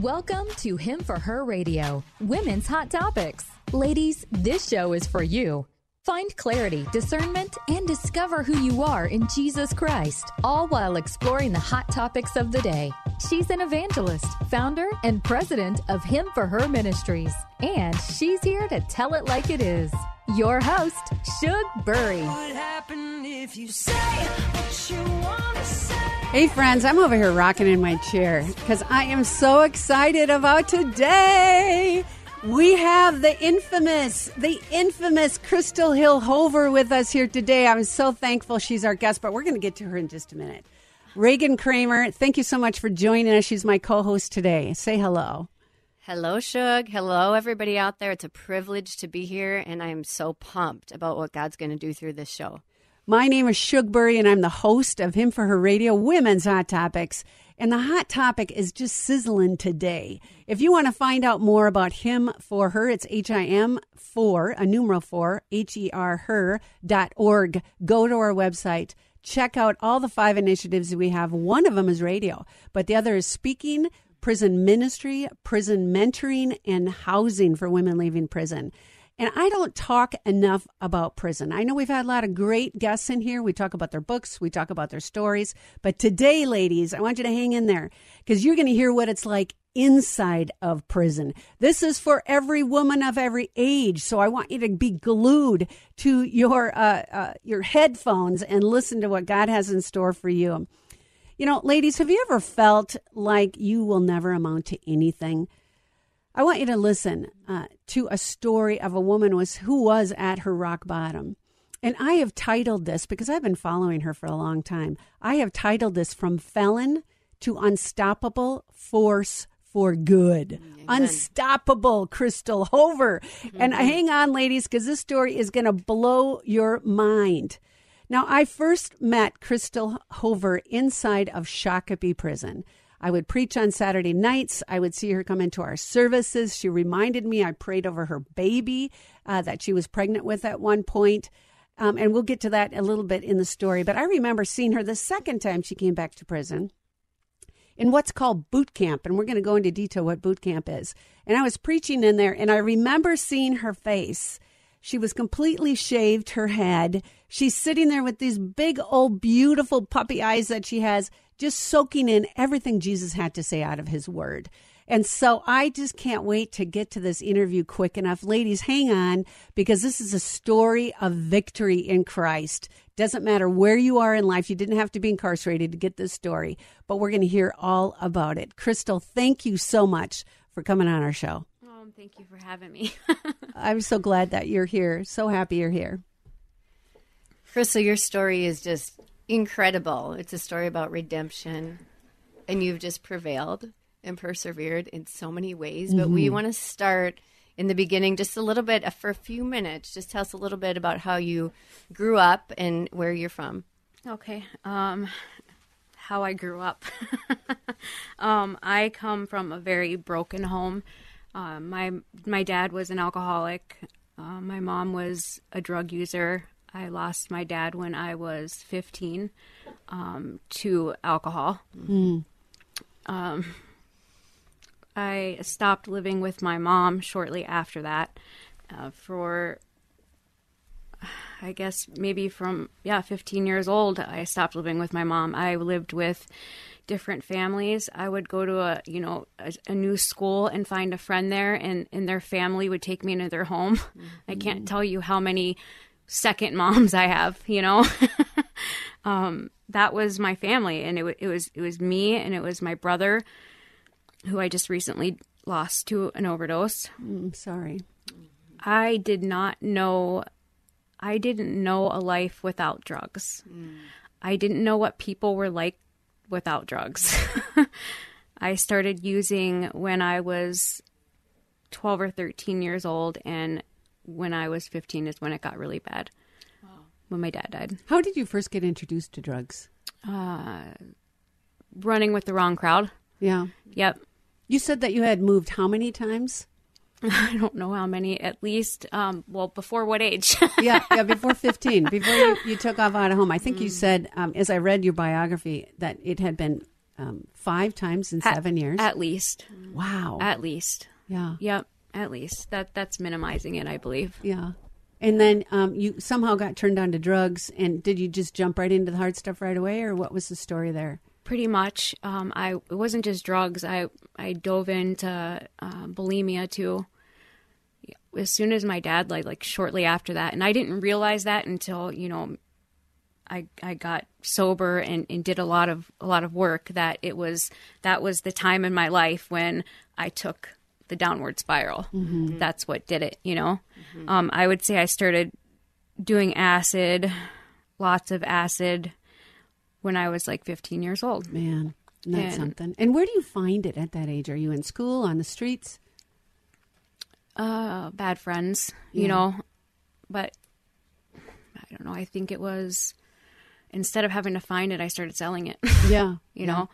Welcome to Him for Her Radio, Women's Hot Topics. Ladies, this show is for you. Find clarity, discernment, and discover who you are in Jesus Christ, all while exploring the hot topics of the day. She's an evangelist, founder, and president of Him for Her Ministries, and she's here to tell it like it is. Your host, Shug Bury. Hey, friends, I'm over here rocking in my chair because I am so excited about today. We have the infamous, the infamous Crystal Hill Hover with us here today. I'm so thankful she's our guest, but we're going to get to her in just a minute. Reagan Kramer, thank you so much for joining us. She's my co host today. Say hello. Hello, Shug. Hello, everybody out there. It's a privilege to be here, and I'm so pumped about what God's going to do through this show. My name is Shugbury, and I'm the host of Him for Her Radio Women's Hot Topics. And the hot topic is just sizzling today. If you want to find out more about Him for Her, it's H I M for a numeral four H E R her dot org. Go to our website. Check out all the five initiatives we have. One of them is radio, but the other is speaking, prison ministry, prison mentoring, and housing for women leaving prison. And I don't talk enough about prison. I know we've had a lot of great guests in here. We talk about their books, we talk about their stories. But today, ladies, I want you to hang in there because you're going to hear what it's like inside of prison. This is for every woman of every age. So I want you to be glued to your uh, uh, your headphones and listen to what God has in store for you. You know, ladies, have you ever felt like you will never amount to anything? I want you to listen uh, to a story of a woman was, who was at her rock bottom. And I have titled this because I've been following her for a long time. I have titled this From Felon to Unstoppable Force for Good. Amen. Unstoppable Crystal Hover. Mm-hmm. And hang on, ladies, because this story is going to blow your mind. Now, I first met Crystal Hover inside of Shakopee Prison. I would preach on Saturday nights. I would see her come into our services. She reminded me I prayed over her baby uh, that she was pregnant with at one point. Um, and we'll get to that a little bit in the story. But I remember seeing her the second time she came back to prison in what's called boot camp. And we're going to go into detail what boot camp is. And I was preaching in there, and I remember seeing her face. She was completely shaved, her head. She's sitting there with these big, old, beautiful puppy eyes that she has just soaking in everything Jesus had to say out of his word. And so I just can't wait to get to this interview quick enough. Ladies, hang on because this is a story of victory in Christ. Doesn't matter where you are in life. You didn't have to be incarcerated to get this story, but we're going to hear all about it. Crystal, thank you so much for coming on our show. Oh, thank you for having me. I'm so glad that you're here. So happy you're here. Crystal, your story is just incredible. It's a story about redemption, and you've just prevailed and persevered in so many ways. Mm-hmm. But we mm-hmm. want to start in the beginning, just a little bit uh, for a few minutes. Just tell us a little bit about how you grew up and where you're from. Okay. Um, how I grew up. um, I come from a very broken home. Uh, my my dad was an alcoholic. Uh, my mom was a drug user. I lost my dad when I was 15 um, to alcohol. Mm. Um, I stopped living with my mom shortly after that uh, for, I guess, maybe from, yeah, 15 years old. I stopped living with my mom. I lived with different families. I would go to a, you know, a, a new school and find a friend there, and, and their family would take me into their home. Mm-hmm. I can't tell you how many second moms I have, you know. um, that was my family, and it, it was it was me, and it was my brother, who I just recently lost to an overdose. Mm, sorry. I did not know. I didn't know a life without drugs. Mm. I didn't know what people were like without drugs. I started using when I was 12 or 13 years old, and when I was 15 is when it got really bad. Wow. When my dad died. How did you first get introduced to drugs? Uh, running with the wrong crowd. Yeah. Yep. You said that you had moved how many times? I don't know how many. At least, um, well, before what age? yeah, yeah, before fifteen, before you, you, took off out of home. I think mm. you said, um, as I read your biography, that it had been um, five times in At- seven years. At least. wow. At least. yeah. Yep. At least. That that's minimizing it, I believe. Yeah. And then um, you somehow got turned on to drugs. And did you just jump right into the hard stuff right away, or what was the story there? Pretty much. Um, I it wasn't just drugs. I I dove into uh, bulimia too. As soon as my dad like like shortly after that, and I didn't realize that until you know, I I got sober and, and did a lot of a lot of work. That it was that was the time in my life when I took the downward spiral. That's what did it. You know, um, I would say I started doing acid, lots of acid, when I was like 15 years old. Man, that's And- something. And where do you find it at that age? Are you in school, on the streets? uh, bad friends, you know. But I don't know. I think it was instead of having to find it, I started selling it. Yeah. you know.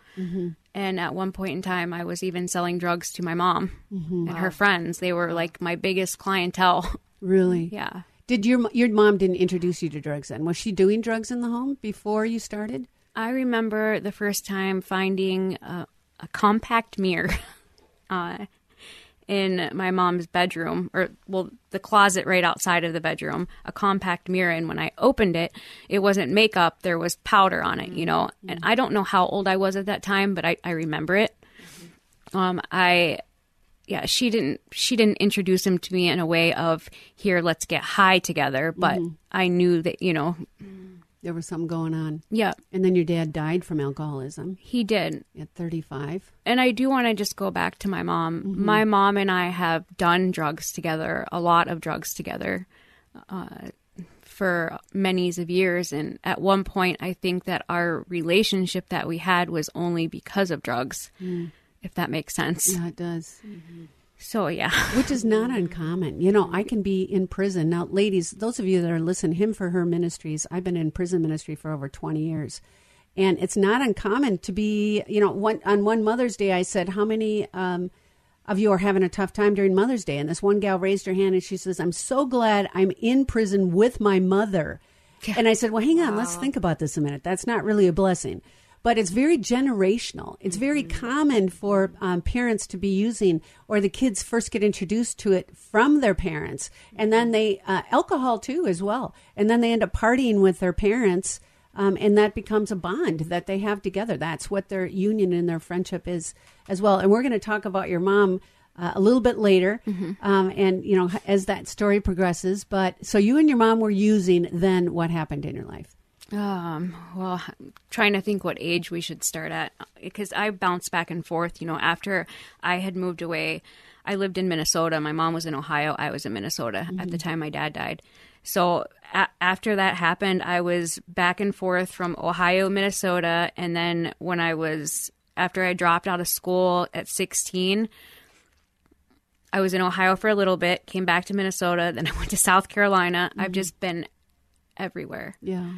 And at one point in time, I was even selling drugs to my mom and her friends. They were like my biggest clientele. Really? yeah. Did your your mom didn't introduce you to drugs then? Was she doing drugs in the home before you started? I remember the first time finding a, a compact mirror uh, in my mom's bedroom, or well, the closet right outside of the bedroom, a compact mirror. And when I opened it, it wasn't makeup, there was powder on it, you know. Mm-hmm. And I don't know how old I was at that time, but I, I remember it. Mm-hmm. Um, I yeah, she didn't she didn't introduce him to me in a way of here, let's get high together, but mm-hmm. I knew that, you know, mm. There was something going on. yeah, And then your dad died from alcoholism he did. at 35. And I do want to just go back to my mom. Mm-hmm. My mom and I have done drugs together, a lot of drugs together, uh, for many of years. And at one point, I think that our relationship that we had was only because of drugs, mm. if that makes sense. Yeah, it does. Mm-hmm. So, yeah. Which is not uncommon. You know, I can be in prison. Now, ladies, those of you that are listening, Him for Her Ministries, I've been in prison ministry for over 20 years. And it's not uncommon to be, you know, one, on one Mother's Day, I said, How many um, of you are having a tough time during Mother's Day? And this one gal raised her hand and she says, I'm so glad I'm in prison with my mother. And I said, Well, hang on, let's think about this a minute. That's not really a blessing. But it's very generational. It's very common for um, parents to be using, or the kids first get introduced to it from their parents. And then they, uh, alcohol too, as well. And then they end up partying with their parents. Um, and that becomes a bond that they have together. That's what their union and their friendship is as well. And we're going to talk about your mom uh, a little bit later, um, and you know as that story progresses. But so you and your mom were using. Then what happened in your life? Um, well, I'm trying to think what age we should start at because I bounced back and forth. You know, after I had moved away, I lived in Minnesota. My mom was in Ohio. I was in Minnesota at the time my dad died. So a- after that happened, I was back and forth from Ohio, Minnesota, and then when I was after I dropped out of school at 16, I was in Ohio for a little bit, came back to Minnesota, then I went to South Carolina. I've just been everywhere. Yeah.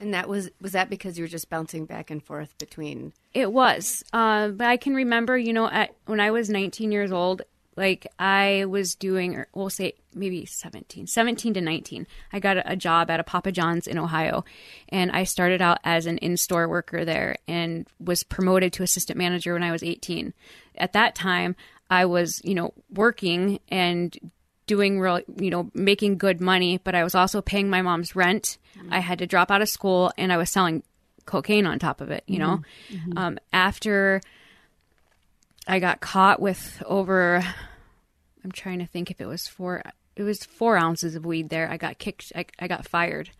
And that was was that because you were just bouncing back and forth between It was. Uh, but I can remember, you know, at, when I was 19 years old, like I was doing, or we'll say maybe 17, 17 to 19. I got a, job at a Papa John's in Ohio. And I started out as an in store worker there and was promoted to assistant manager when I was 18. At that time, I was, you know, working and doing real, you know, making good money, but I was also paying my mom's rent. Mm-hmm. I had to drop out of school and I was selling cocaine on top of it, you know. Mm-hmm. Mm-hmm. Um, after I got caught with over, I'm trying to think if it was four, it was four ounces of weed there. I got kicked, I, I got fired.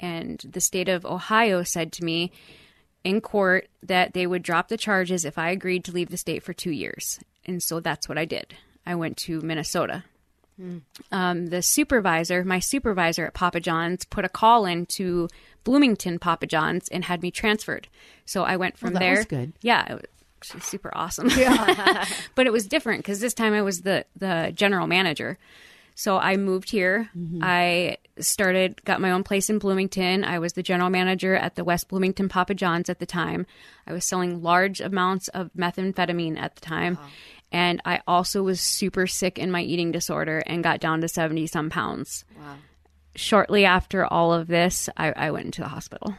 And the state of Ohio said to me in court that they would drop the charges if I agreed to leave the state for two years. And so that's what I did. I went to Minnesota um, the supervisor, my supervisor at Papa John's, put a call in to Bloomington Papa John's and had me transferred. So I went from that there. was good. Yeah, it was super awesome. Yeah, but it was different because this time I was the the general manager. So I moved here. I started, got my own place in Bloomington. I was the general manager at the West Bloomington Papa John's at the time. I was selling large amounts of methamphetamine at the time. And I also was super sick in my eating disorder and got down to 70 some pounds. wow. Shortly after all of this, I, I went into the hospital.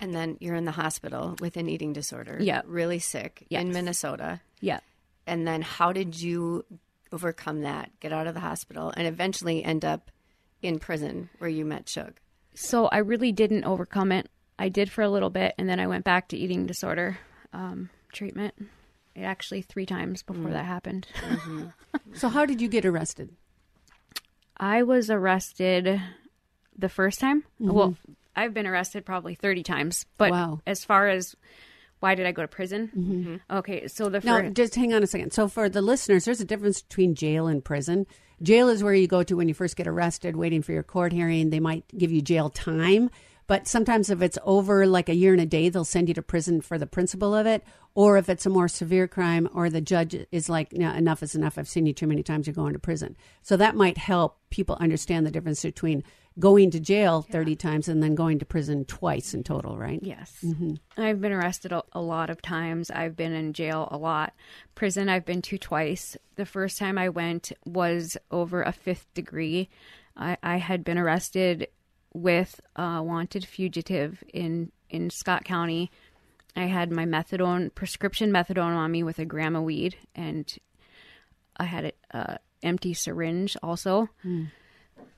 And then you're in the hospital with an eating disorder. Yeah. Really sick Yes. in Minnesota. Yeah. And then how did you overcome that, get out of the hospital, and eventually end up in prison where you met Shug? So I really didn't overcome it. I did for a little bit, and then I went back to eating disorder um, treatment. It actually three times before mm. that happened. Mm-hmm. So, how did you get arrested? I was arrested the first time. Mm-hmm. Well, I've been arrested probably 30 times. But Wow. as far as why did I go to prison? Mm-hmm. Okay, so the Now, first. just hang on a second. So, for the listeners, there's a difference between jail and prison. Jail is where you go to when you first get arrested, waiting for your court hearing. They might give you jail time, but sometimes if it's over like a year and a day, they'll send you to prison for the principle of it. Or if it's a more severe crime, or the judge is like, no, enough is enough. I've seen you too many times. You're going to prison. So that might help people understand the difference between going to jail 30 times and then going to prison twice in total, right? Yes. Mm-hmm. I've been arrested a, a lot of times. I've been in jail a lot. Prison, I've been to twice. The first time I went was over a fifth degree. I, I had been arrested with a wanted fugitive in, in Scott County. I had my methadone, prescription methadone on me with a gram of weed, and I had an uh, empty syringe also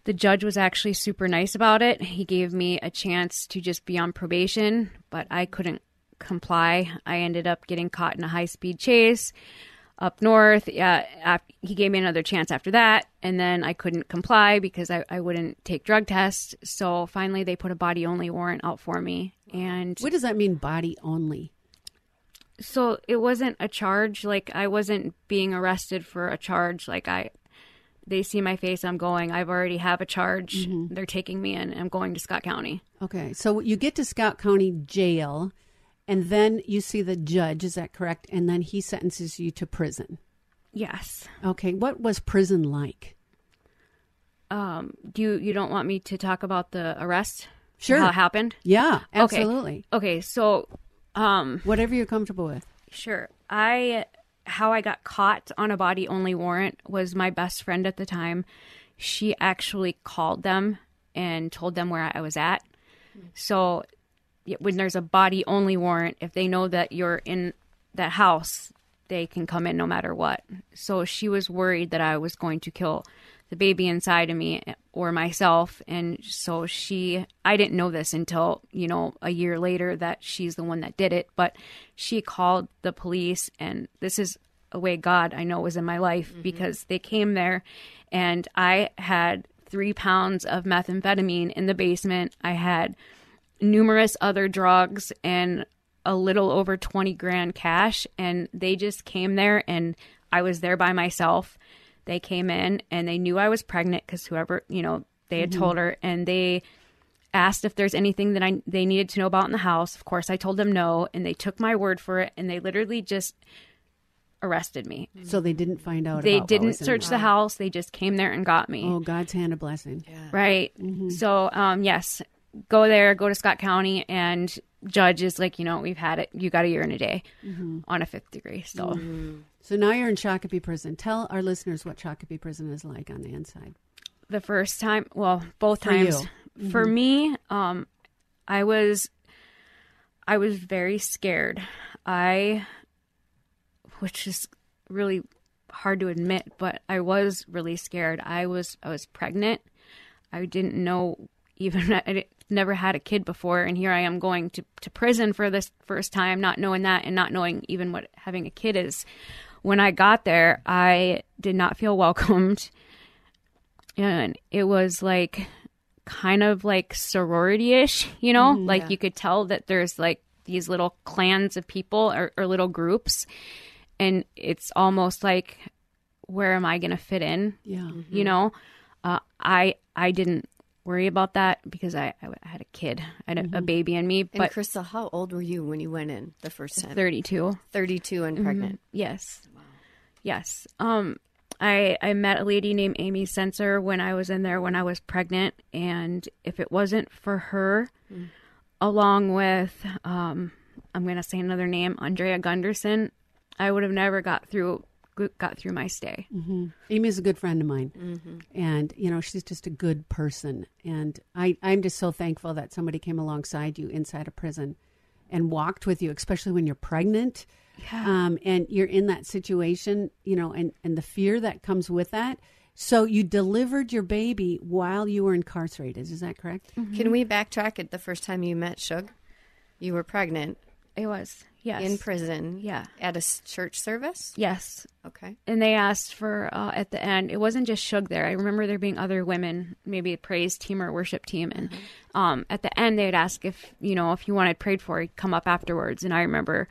the judge was actually super nice about it. He gave me a chance to just be on probation, but I couldn't comply. I ended up getting caught in a high speed chase up north. Yeah, he gave me another chance after that, and then I couldn't comply because I, I wouldn't take drug tests. So finally, they put a body only warrant out for me. And What does that mean, body only? so it wasn't a charge. Like I wasn't being arrested for a charge. Like I, they see my face. I'm going. I've already have a charge. Mm-hmm. They're taking me in. I'm going to Scott County. Okay, so you get to Scott County Jail, and then you see the judge. Is that correct? And then he sentences you to prison. Yes. Okay, what was prison like? Um. Do you you don't want me to talk about the arrest? Sure. How it happened? Yeah, absolutely. Okay. So, um, Whatever you're comfortable with. sure. I how I got caught on a body only warrant was my best friend at the time. She actually called them and told them where I was at. So yeah, when there's a body only warrant, if they know that you're in that house, they can come in no matter what. So she was worried that I was going to kill the baby inside of me eh, or myself. And so she, I didn't know this until, you know, a year later that she's the one that did it. But she called the police, and this is a way God I know was in my life mm-hmm. because they came there and I had three pounds of methamphetamine in the basement. I had numerous other drugs and a little over 20 grand cash and they just came there and I was there by myself. They came in and they knew I was pregnant cuz whoever, you know, they had mm-hmm. told her and they asked if there's anything that I they needed to know about in the house. Of course, I told them no and they took my word for it and they literally just arrested me. Mm-hmm. So they didn't find out. They about didn't was in search the house. They just came there and got me. Oh, God's hand of blessing. Right. Mm-hmm. So, um, yes, go there, go to Scott County, and judge is like, you know, we've had it. You got a year and a day mm-hmm. on a fifth degree. So, mm-hmm. So now you're in Shakopee Prison. Tell our listeners what Shakopee Prison is like on the inside. the first time, well, both For times you. for mm-hmm. me, um, I was, I was very scared. I, which is really hard to admit, but I was really scared. I was, I was pregnant. I didn't know even I never had a kid before, and here I am going to to prison for this first time, not knowing that and not knowing even what having a kid is. When I got there, I did not feel welcomed. And it was like kind of like sorority-ish you know? Like you could tell that there's like these little clans of people or, or little groups and it's almost like where am i going to fit in? Yeah. you know? Uh, i i didn't worry about that because i i had a kid i had a, a baby in me And but Crystal, how old were you when you went in the first time? 32 32 and pregnant. Yes. Yes. Um I I met a lady named Amy Sensor when I was in there when I was pregnant and if it wasn't for her along with um I'm going to say another name, Andrea Gunderson, I would have never got through got through my stay. Amy is a good friend of mine, and you know she's just a good person. And I, I'm just so thankful that somebody came alongside you inside a prison and walked with you, especially when you're pregnant, um, and you're in that situation. You know, and and the fear that comes with that. So you delivered your baby while you were incarcerated. Is that correct? Can we backtrack at the first time you met Shug? You were pregnant It was yes, in prison. Yeah. At a church service. yes. Okay. And they asked for uh, at the end. It wasn't just Shug there. I remember there being other women, maybe a praise team or worship team, and um, at the end they'd ask if you know if you wanted prayed for, you'd come up afterwards. And I remember,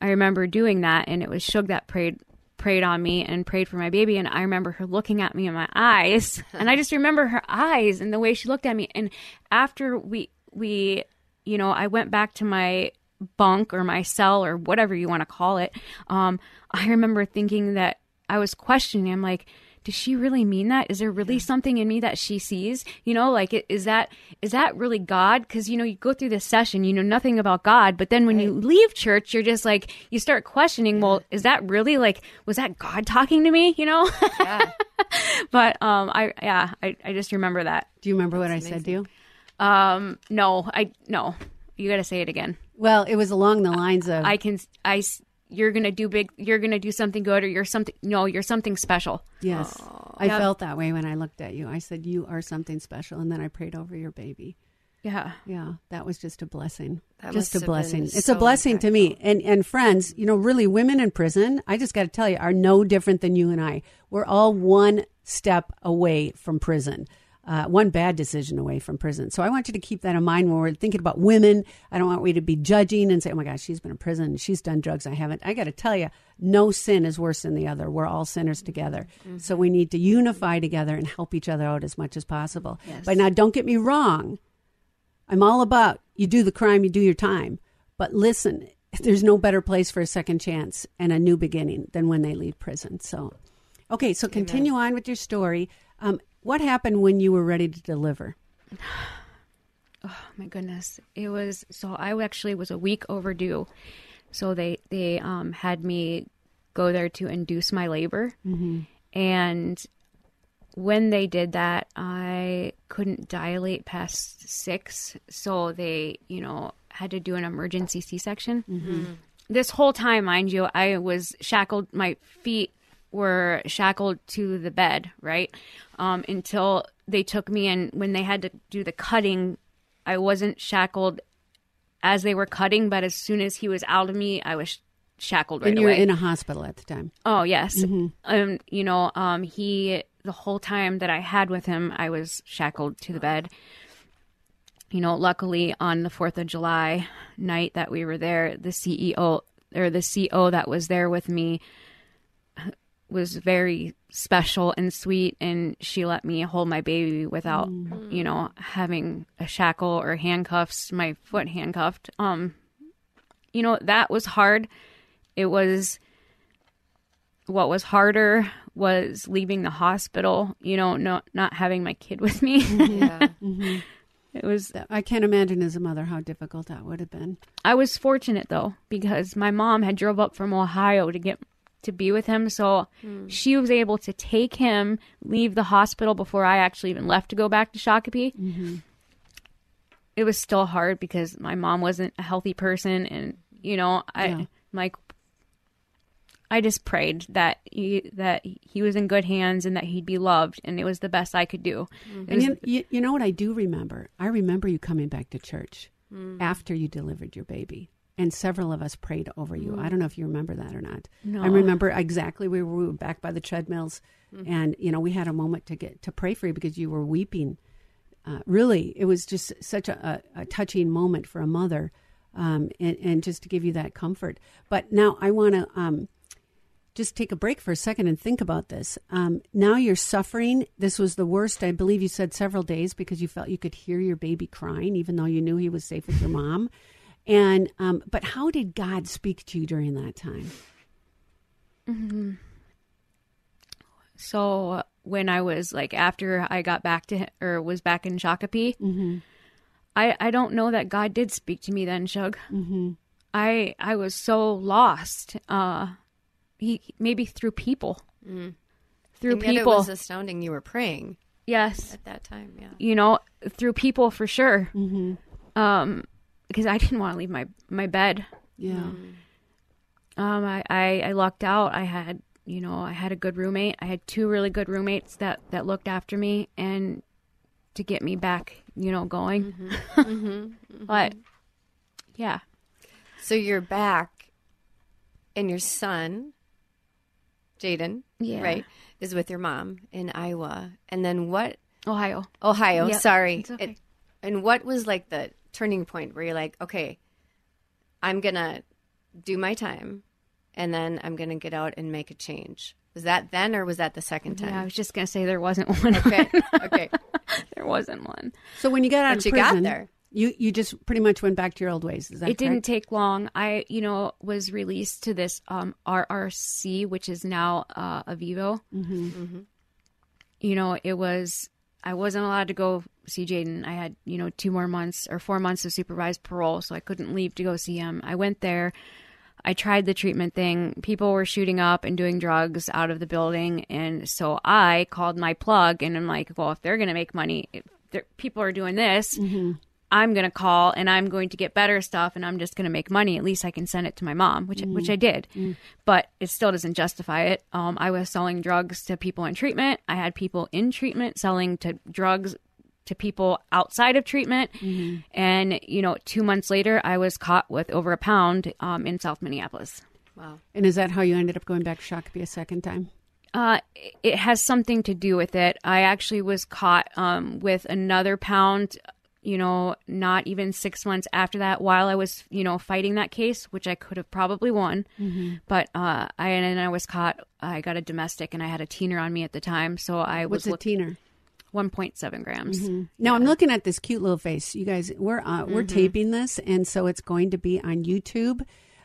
I remember doing that, and it was Shug that prayed prayed on me and prayed for my baby and I remember her looking at me in my eyes and I just remember her eyes and the way she looked at me and after we we you know I went back to my bunk or my cell or whatever you want to call it um I remember thinking that I was questioning I'm like does she really mean that? Is there really something in me that she sees? You know like is that is that really god? Because you know you go through this session you know nothing about god but then when you leave church you're just like you start questioning well is that really like was that god talking to me? You know? Yeah. but um i yeah i, I just remember that. Do you remember what I said to you? um no i no you gotta say it again Well, it was along the lines of i can I you're gonna do big you're gonna do something good or you're something no you're something special Yes. I felt that way when I looked at you. I said, You are something special. And then I prayed over your baby. yeah Yeah, that was just a blessing. That just a blessing. It's so a blessing to me. And and friends, you know, really women in prison, I just got to tell you, are no different than you and I. We're all one step away from prison. Uh, one bad decision away from prison. So I want you to keep that in mind when we're thinking about women. I don't want we to be judging and say, "Oh my gosh, she's been in prison. She's done drugs. I haven't." I got to tell you, no sin is worse than the other. We're all sinners together. So we need to unify together and help each other out as much as possible. But now, don't get me wrong. I'm all about you do the crime, you do your time. But listen, there's no better place for a second chance and a new beginning than when they leave prison. So, okay, so continue on with your story. Um, what happened when you were ready to deliver? Oh my goodness. It was so i actually was a week overdue. So they they um had me go there to induce my labor. Mm-hmm. And when they did that i couldn't dilate past six. So they you know had to do an emergency c-section. Mm-hmm. Mm-hmm. This whole time mind you i was shackled my feet were shackled to the bed right um, until they took me and when they had to do the cutting I wasn't shackled as they were cutting, but as soon as he was out of me, I was shackled right and you were away. in a hospital at the time. oh yes, um, you know, um, he the whole time that I had with him, I was shackled to the bed. You know, luckily on the Fourth of July night that we were there, the CEO or the CO that was there with me was very special and sweet and she let me hold my baby without mm. you know having a shackle or handcuffs my foot handcuffed. Um you know that was hard. It was what was harder was leaving the hospital you know not not having my kid with me. Mm-hmm. Yeah. Mm-hmm. it was I can't imagine as a mother how difficult that would have been. I was fortunate though because my mom had drove up from Ohio to get to be with him, so hmm. she was able to take him, leave the hospital before I actually even left to go back to Shakopee. Mm-hmm. It was still hard because my mom wasn't a healthy person, and you know, I Yeah. like. I just prayed that he, that he was in good hands and that he'd be loved, and it was the best I could do. Mm-hmm. It And was- you, you, you know what I do remember? I remember you coming back to church hmm. after you delivered your baby. And several of us prayed over you. I don't know if you remember that or not. No. I remember exactly we were, we were back by the treadmills, and you know we had a moment to get to pray for you because you were weeping. Uh, really, it was just such a, a, a touching moment for a mother, um, and, and just to give you that comfort. But now I want to um, just take a break for a second and think about this. Um, now you're suffering. This was the worst, I believe you said several days because you felt you could hear your baby crying, even though you knew he was safe with your mom. And um, but how did God speak to you during that time? So when I was like after I got back to or was back in Shakopee, I I don't know that God did speak to me then, Shug. Mm-hmm. I I was so lost. Uh, he, maybe through people, Mm. through And people. it was astounding you were praying yes, at that time. Yeah. you know, through people for sure. Mm-hmm. Um, because I didn't want to leave my my bed. Yeah. Mm. Um, I, I I lucked out. I had you know I had a good roommate. I had two really good roommates that that looked after me and to get me back, you know, going. Mm-hmm. Mm-hmm. Mm-hmm. But yeah, So you're back, and your son, Jaden, Yeah. right, is with your mom in Iowa. And then what? Ohio. Ohio. Yep, sorry. it's okay. It- and what was like the turning point where you're like, okay, I'm gonna do my time, and then I'm gonna get out and make a change. Was that then, or was that the second time? Yeah, I was just gonna say there wasn't one. Okay. okay. there wasn't one. So when you got out But of you got prison, there. you you just pretty much went back to your old ways. Is that it didn't take long. I, you know, was released to this um, RRC, which is now uh, Avivo. Mm-hmm. You know, it was I wasn't allowed to go see Jaden. I had you know two more months or four months of supervised parole, so I couldn't leave to go see him. I went there. I tried the treatment thing. People were shooting up and doing drugs out of the building, and so I called my plug, and I'm like, well, if they're going to make money, people are doing this. Mm-hmm. I'm going to call and I'm going to get better stuff and I'm just going to make money. At least I can send it to my mom, which which I did. But it still doesn't justify it. Um, I was selling drugs to people in treatment. I had people in treatment selling to drugs to people outside of treatment. And, you know, two months later, I was caught with over a pound um, in South Minneapolis. Wow. And is that how you ended up going back to Shakopee a second time? Uh, it has something to do with it. I actually was caught um, with another pound, you know, not even six months after that while I was, you know, fighting that case, which I could have probably won. But uh, I and I was caught. I got a domestic and I had a teener on me at the time. So I was. What's a teener? 1.7 grams. Now I'm looking at this cute little face. You guys, we're uh, we're Mm-hmm. taping this, and so it's going to be on YouTube.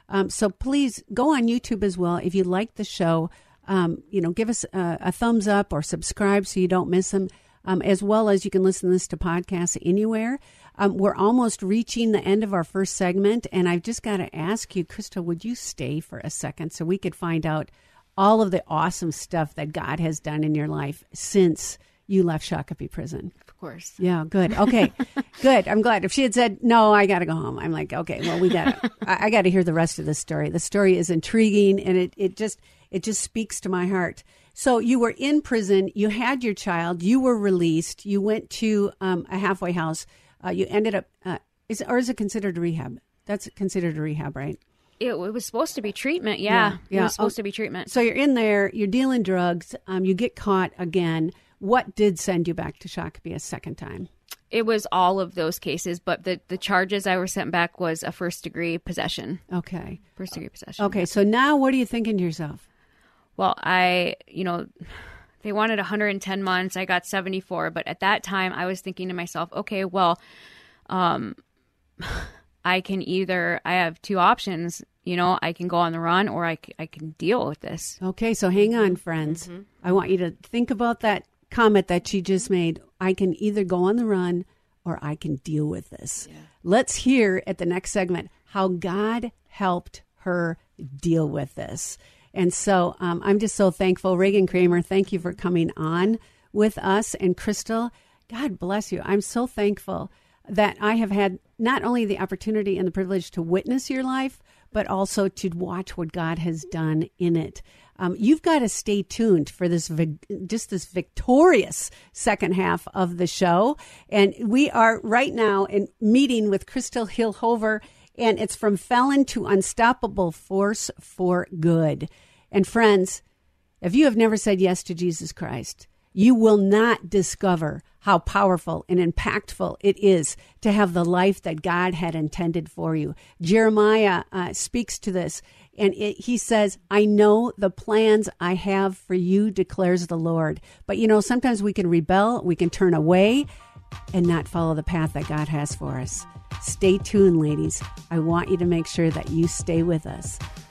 Um, so please go on YouTube as well if you like the show. Um, you know, give us a, a thumbs up or subscribe so you don't miss them. Um, as well as you can listen to this to podcasts anywhere. Um, we're almost reaching the end of our first segment, and I've just got to ask you, Crystal, would you stay for a second so we could find out all of the awesome stuff that God has done in your life since you left Shakopee Prison? Of course. Yeah, good. Okay, good. I'm glad. If she had said no, I got to go home. I'm like, okay, well, we got to. I, I got to hear the rest of the story. The story is intriguing, and it it just it just speaks to my heart. So you were in prison. You had your child. You were released. You went to um, a halfway house. Uh, you ended up. Uh, is or is it considered a rehab? That's considered a rehab, right? It, it was supposed to be treatment. Yeah. Yeah, yeah. It was supposed Oh, to be treatment. So you're in there. You're dealing drugs. Um, you get caught again. What did send you back to Shakopee a second time? It was all of those cases, but the, the charges I were sent back was a first degree possession. Okay. First degree possession. Okay. So now, what are you thinking to yourself? Well, I, you know, they wanted 110 months. I got 74, but at that time I was thinking to myself, okay, well, um I can either I have two options, you know, I can go on the run or I, I can deal with this. Okay, so hang on, friends. I want you to think about that comment that she just made. I can either go on the run or I can deal with this. Let's hear at the next segment how God helped her deal with this. And so um, I'm just so thankful. Reagan Kramer, thank you for coming on with us. And Crystal, God bless you. I'm so thankful that I have had not only the opportunity and the privilege to witness your life, but also to watch what God has done in it. Um, you've got to stay tuned for this just this victorious second half of the show, and we are right now in meeting with Crystal Hillhover, and it's from felon to unstoppable force for good. And friends, if you have never said yes to Jesus Christ, you will not discover how powerful and impactful it is to have the life that God had intended for you. Jeremiah uh, speaks to this, and it, he says, I know the plans I have for you, declares the Lord. But you know, sometimes we can rebel, we can turn away, and not follow the path that God has for us. Stay tuned, ladies. I want you to make sure that you stay with us.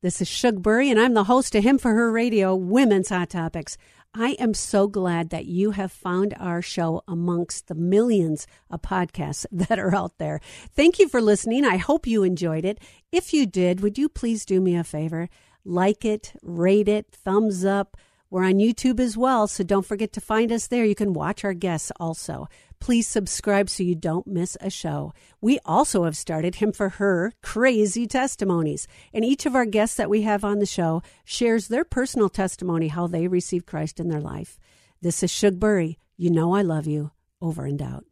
this is Shugbury, and I'm the host of Him for Her Radio Women's Hot Topics. I am so glad that you have found our show amongst the millions of podcasts that are out there. Thank you for listening. I hope you enjoyed it. If you did, would you please do me a favor? Like it, rate it, thumbs up. We're on YouTube as well, so don't forget to find us there. You can watch our guests also. Please subscribe so you don't miss a show. We also have started Him for Her Crazy Testimonies. And each of our guests that we have on the show shares their personal testimony, how they received Christ in their life. This is Shugbury. You know I love you. Over and out.